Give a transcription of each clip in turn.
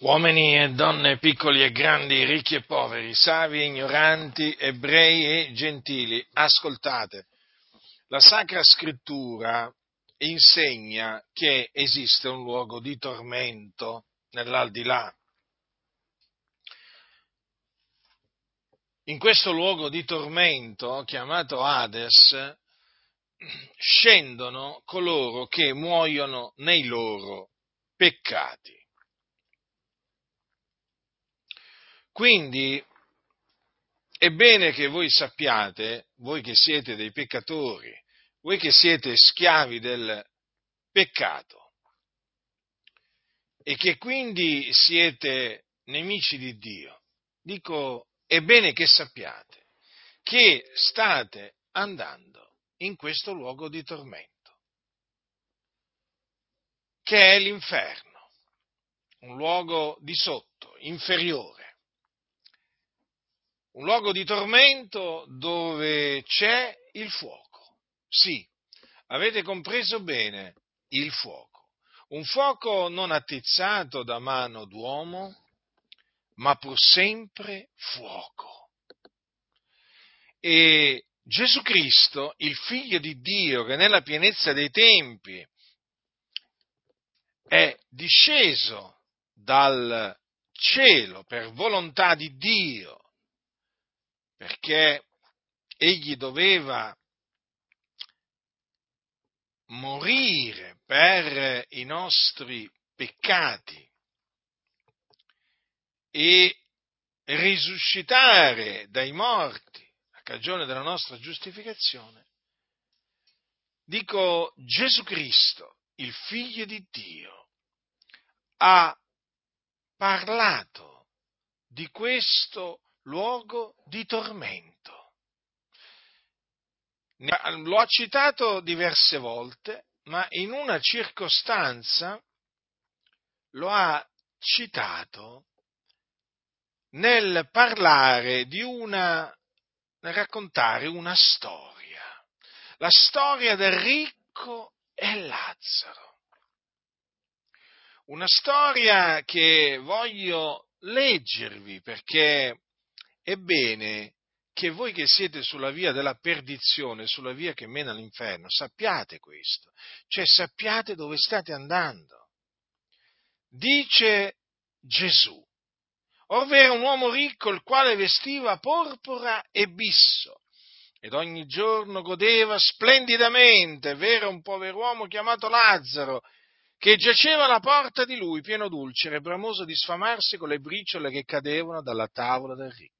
uomini e donne, piccoli e grandi, ricchi e poveri, savi e ignoranti, ebrei e gentili, ascoltate. La Sacra Scrittura insegna che esiste un luogo di tormento nell'aldilà. In questo luogo di tormento, chiamato Hades, scendono coloro che muoiono nei loro peccati. Quindi è bene che voi sappiate, voi che siete dei peccatori, voi che siete schiavi del peccato e che quindi siete nemici di Dio, dico, è bene che sappiate che state andando in questo luogo di tormento, che è l'inferno, un luogo di sotto, inferiore un luogo di tormento dove c'è il fuoco. Sì, avete compreso bene, il fuoco. Un fuoco non attizzato da mano d'uomo, ma pur sempre fuoco. E Gesù Cristo, il figlio di Dio, che nella pienezza dei tempi è disceso dal cielo per volontà di Dio perché egli doveva morire per i nostri peccati e risuscitare dai morti a cagione della nostra giustificazione, dico Gesù Cristo, il figlio di Dio, ha parlato di questo luogo di tormento. Lo ha citato diverse volte, ma in una circostanza lo ha citato nel parlare di una, nel raccontare una storia, la storia del ricco e Lazzaro. Una storia che voglio leggervi perché è bene che voi che siete sulla via della perdizione, sulla via che mena all'inferno, sappiate questo, cioè sappiate dove state andando. Dice Gesù, ovvero un uomo ricco il quale vestiva porpora e bisso ed ogni giorno godeva splendidamente, vero un pover'uomo chiamato Lazzaro, che giaceva alla porta di lui pieno d'ulcere bramoso di sfamarsi con le briciole che cadevano dalla tavola del ricco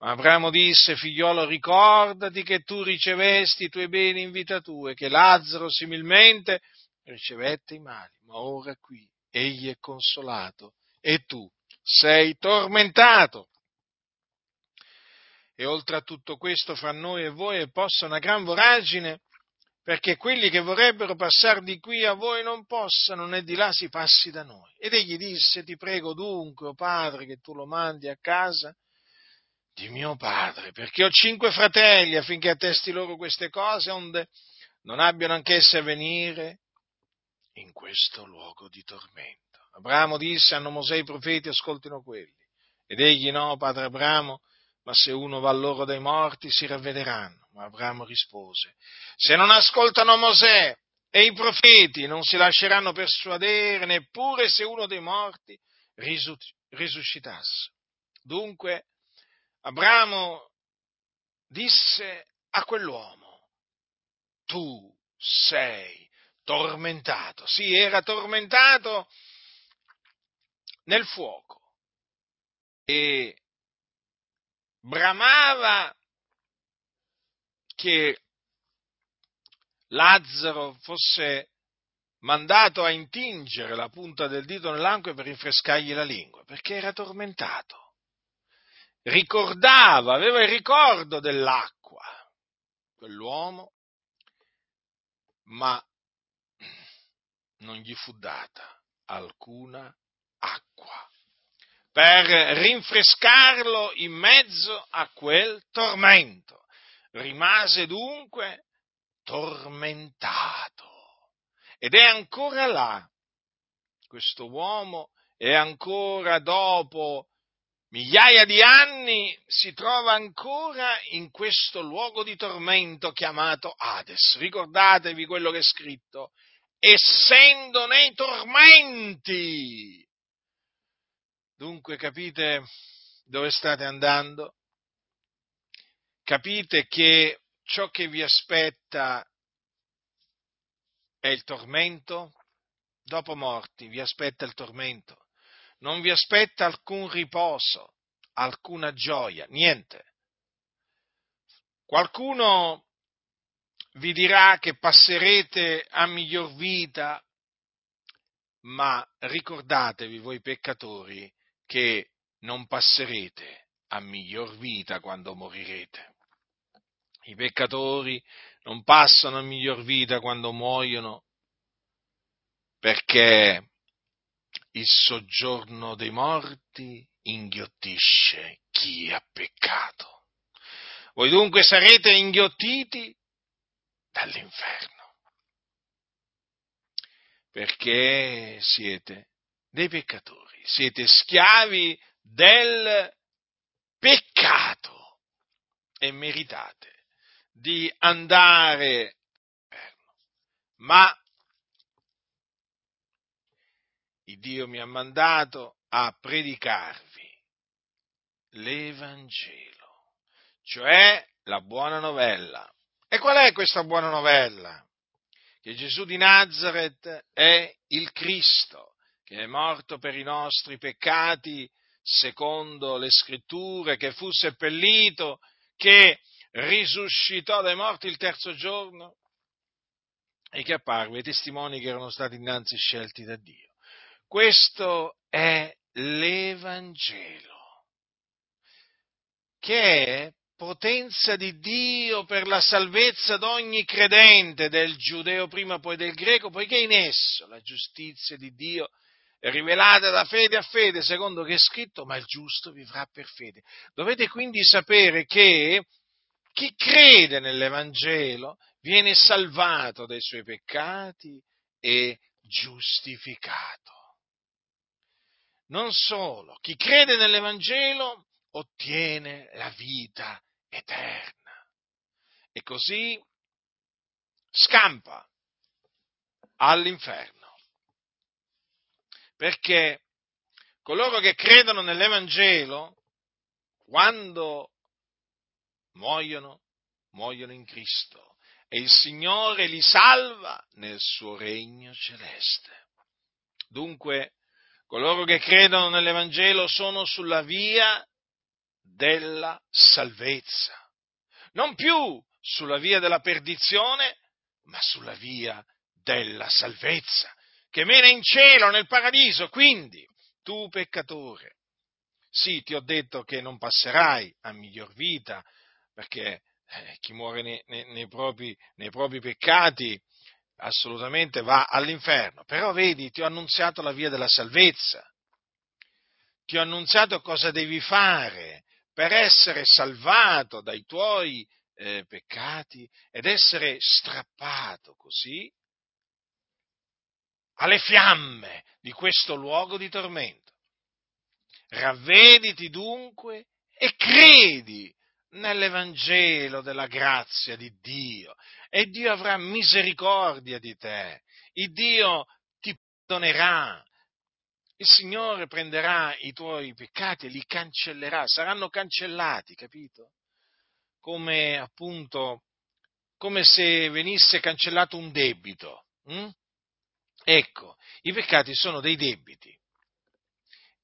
Abramo disse, figliolo, ricordati che tu ricevesti i tuoi beni in vita tua e che Lazzaro similmente ricevette i mali, ma ora qui egli è consolato e tu sei tormentato. E oltre a tutto questo, fra noi e voi è posta una gran voragine, perché quelli che vorrebbero passare di qui a voi non possano, né di là si passi da noi. Ed egli disse, ti prego dunque, o oh padre, che tu lo mandi a casa di mio padre, perché ho cinque fratelli affinché attesti loro queste cose, onde non abbiano anch'esse a venire in questo luogo di tormento. Abramo disse, hanno Mosè i profeti, ascoltino quelli. Ed egli no, padre Abramo, ma se uno va loro dai morti si ravvederanno. Ma Abramo rispose, se non ascoltano Mosè e i profeti non si lasceranno persuadere neppure se uno dei morti risuscitasse. Dunque Abramo disse a quell'uomo, tu sei tormentato. Sì, era tormentato nel fuoco e bramava che Lazzaro fosse mandato a intingere la punta del dito nell'anque per rinfrescargli la lingua, perché era tormentato. Ricordava, aveva il ricordo dell'acqua, quell'uomo, ma non gli fu data alcuna acqua per rinfrescarlo in mezzo a quel tormento. Rimase dunque tormentato. Ed è ancora là. Questo uomo è ancora dopo migliaia di anni si trova ancora in questo luogo di tormento chiamato Hades. Ricordatevi quello che è scritto, essendo nei tormenti. Dunque capite dove state andando? Capite che ciò che vi aspetta è il tormento? Dopo morti vi aspetta il tormento. Non vi aspetta alcun riposo, alcuna gioia, niente. Qualcuno vi dirà che passerete a miglior vita, ma ricordatevi voi peccatori che non passerete a miglior vita quando morirete. I peccatori non passano a miglior vita quando muoiono perché il soggiorno dei morti inghiottisce chi ha peccato. Voi dunque sarete inghiottiti dall'inferno, perché siete dei peccatori, siete schiavi del peccato e meritate di andare all'inferno. Ma il Dio mi ha mandato a predicarvi l'Evangelo, cioè la buona novella. E qual è questa buona novella? Che Gesù di Nazareth è il Cristo, che è morto per i nostri peccati secondo le scritture, che fu seppellito, che risuscitò dai morti il terzo giorno e che apparve ai testimoni che erano stati innanzi scelti da Dio. Questo è l'Evangelo, che è potenza di Dio per la salvezza d'ogni credente, del giudeo prima poi del greco, poiché in esso la giustizia di Dio è rivelata da fede a fede, secondo che è scritto, ma il giusto vivrà per fede. Dovete quindi sapere che chi crede nell'Evangelo viene salvato dai suoi peccati e giustificato. Non solo, chi crede nell'Evangelo ottiene la vita eterna e così scampa all'inferno. Perché coloro che credono nell'Evangelo, quando muoiono, muoiono in Cristo e il Signore li salva nel suo regno celeste. Dunque, coloro che credono nell'Evangelo sono sulla via della salvezza, non più sulla via della perdizione, ma sulla via della salvezza, che mena in cielo, nel paradiso. Quindi, tu peccatore, sì, ti ho detto che non passerai a miglior vita, perché eh, chi muore nei, nei, nei, propri, nei propri peccati assolutamente va all'inferno. Però vedi, ti ho annunziato la via della salvezza, ti ho annunziato cosa devi fare per essere salvato dai tuoi eh, peccati ed essere strappato così alle fiamme di questo luogo di tormento. Ravvediti dunque e credi nell'Evangelo della grazia di Dio e Dio avrà misericordia di te, il Dio ti perdonerà, il Signore prenderà i tuoi peccati e li cancellerà, saranno cancellati, capito? Come appunto, come se venisse cancellato un debito. Hm? Ecco, i peccati sono dei debiti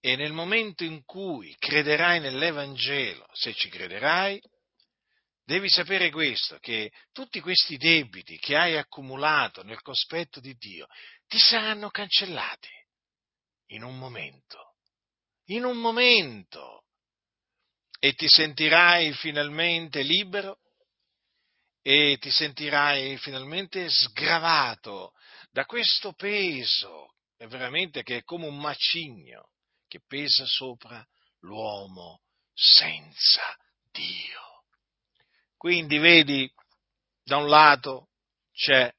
e nel momento in cui crederai nell'Evangelo, se ci crederai, devi sapere questo, che tutti questi debiti che hai accumulato nel cospetto di Dio ti saranno cancellati in un momento, in un momento, e ti sentirai finalmente libero? E ti sentirai finalmente sgravato da questo peso, veramente che è come un macigno che pesa sopra l'uomo senza Dio. Quindi vedi, da un lato c'è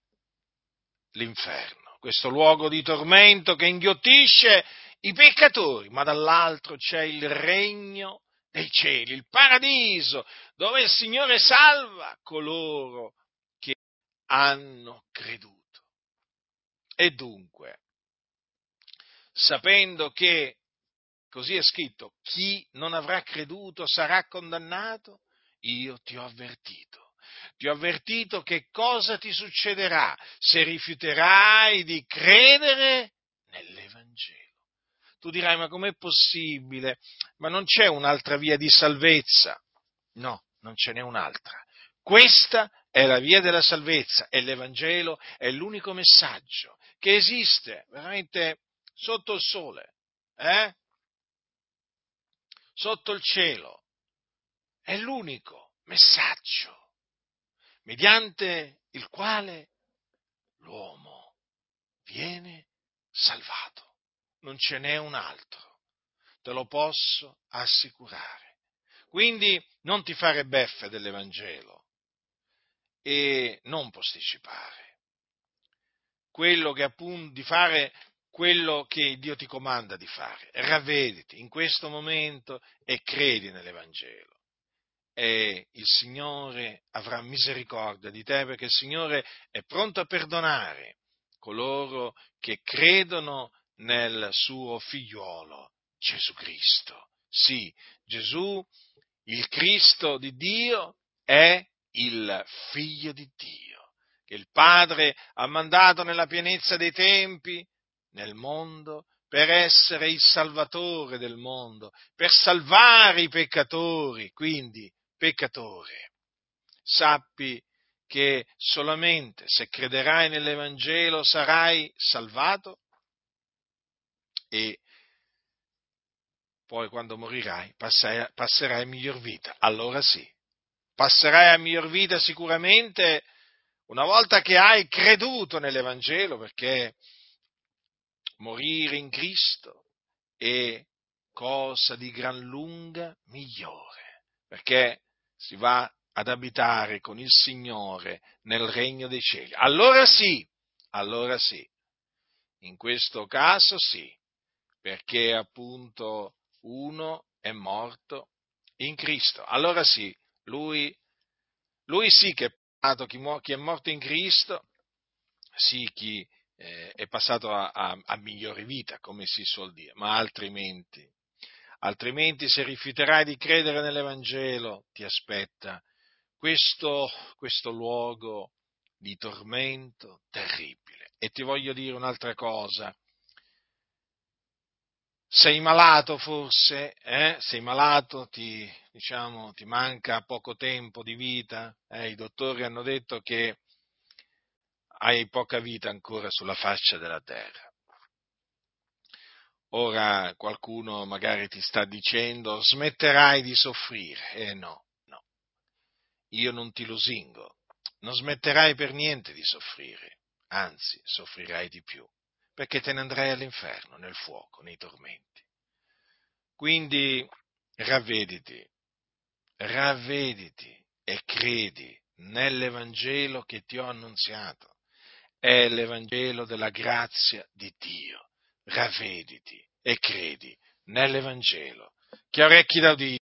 l'inferno, questo luogo di tormento che inghiottisce i peccatori, ma dall'altro c'è il regno dei cieli, il paradiso, dove il Signore salva coloro che hanno creduto. E dunque, sapendo che così è scritto, chi non avrà creduto sarà condannato, io ti ho avvertito. Ti ho avvertito che cosa ti succederà se rifiuterai di credere nell'Evangelo. Tu dirai, ma com'è possibile? Ma non c'è un'altra via di salvezza? No, non ce n'è un'altra. Questa è la via della salvezza e l'Evangelo è l'unico messaggio che esiste veramente sotto il sole. Eh? Sotto il cielo. È l'unico messaggio mediante il quale l'uomo viene salvato. Non ce n'è un altro, te lo posso assicurare. Quindi non ti fare beffe dell'Evangelo e non posticipare quello che appunto di fare quello che Dio ti comanda di fare. Ravvediti in questo momento e credi nell'Evangelo. E il Signore avrà misericordia di te perché il Signore è pronto a perdonare coloro che credono nel suo figliuolo Gesù Cristo. Sì, Gesù, il Cristo di Dio, è il figlio di Dio, che il Padre ha mandato nella pienezza dei tempi nel mondo per essere il salvatore del mondo, per salvare i peccatori. Quindi, peccatore, sappi che solamente se crederai nell'Evangelo sarai salvato e poi quando morirai passerai, passerai a miglior vita. Allora sì, passerai a miglior vita sicuramente una volta che hai creduto nell'Evangelo, perché morire in Cristo è cosa di gran lunga migliore, perché si va ad abitare con il Signore nel regno dei cieli. Allora sì, allora sì, in questo caso sì, perché appunto uno è morto in Cristo. Allora sì, lui, lui sì che è chi è morto in Cristo, sì chi eh, è passato a, a, a migliore vita, come si suol dire, ma altrimenti, altrimenti se rifiuterai di credere nell'Evangelo ti aspetta questo, questo luogo di tormento terribile. E ti voglio dire un'altra cosa. Sei malato forse? Eh? Sei malato? Ti, diciamo, ti manca poco tempo di vita? Eh? I dottori hanno detto che hai poca vita ancora sulla faccia della terra. Ora qualcuno magari ti sta dicendo smetterai di soffrire. Eh no, no. Io non ti lusingo. Non smetterai per niente di soffrire. Anzi, soffrirai di più. Perché te ne andrai all'inferno, nel fuoco, nei tormenti. Quindi ravvediti, ravvediti e credi nell'Evangelo che ti ho annunziato è l'Evangelo della grazia di Dio. Ravvediti e credi nell'Evangelo. Chi ha orecchi da udire,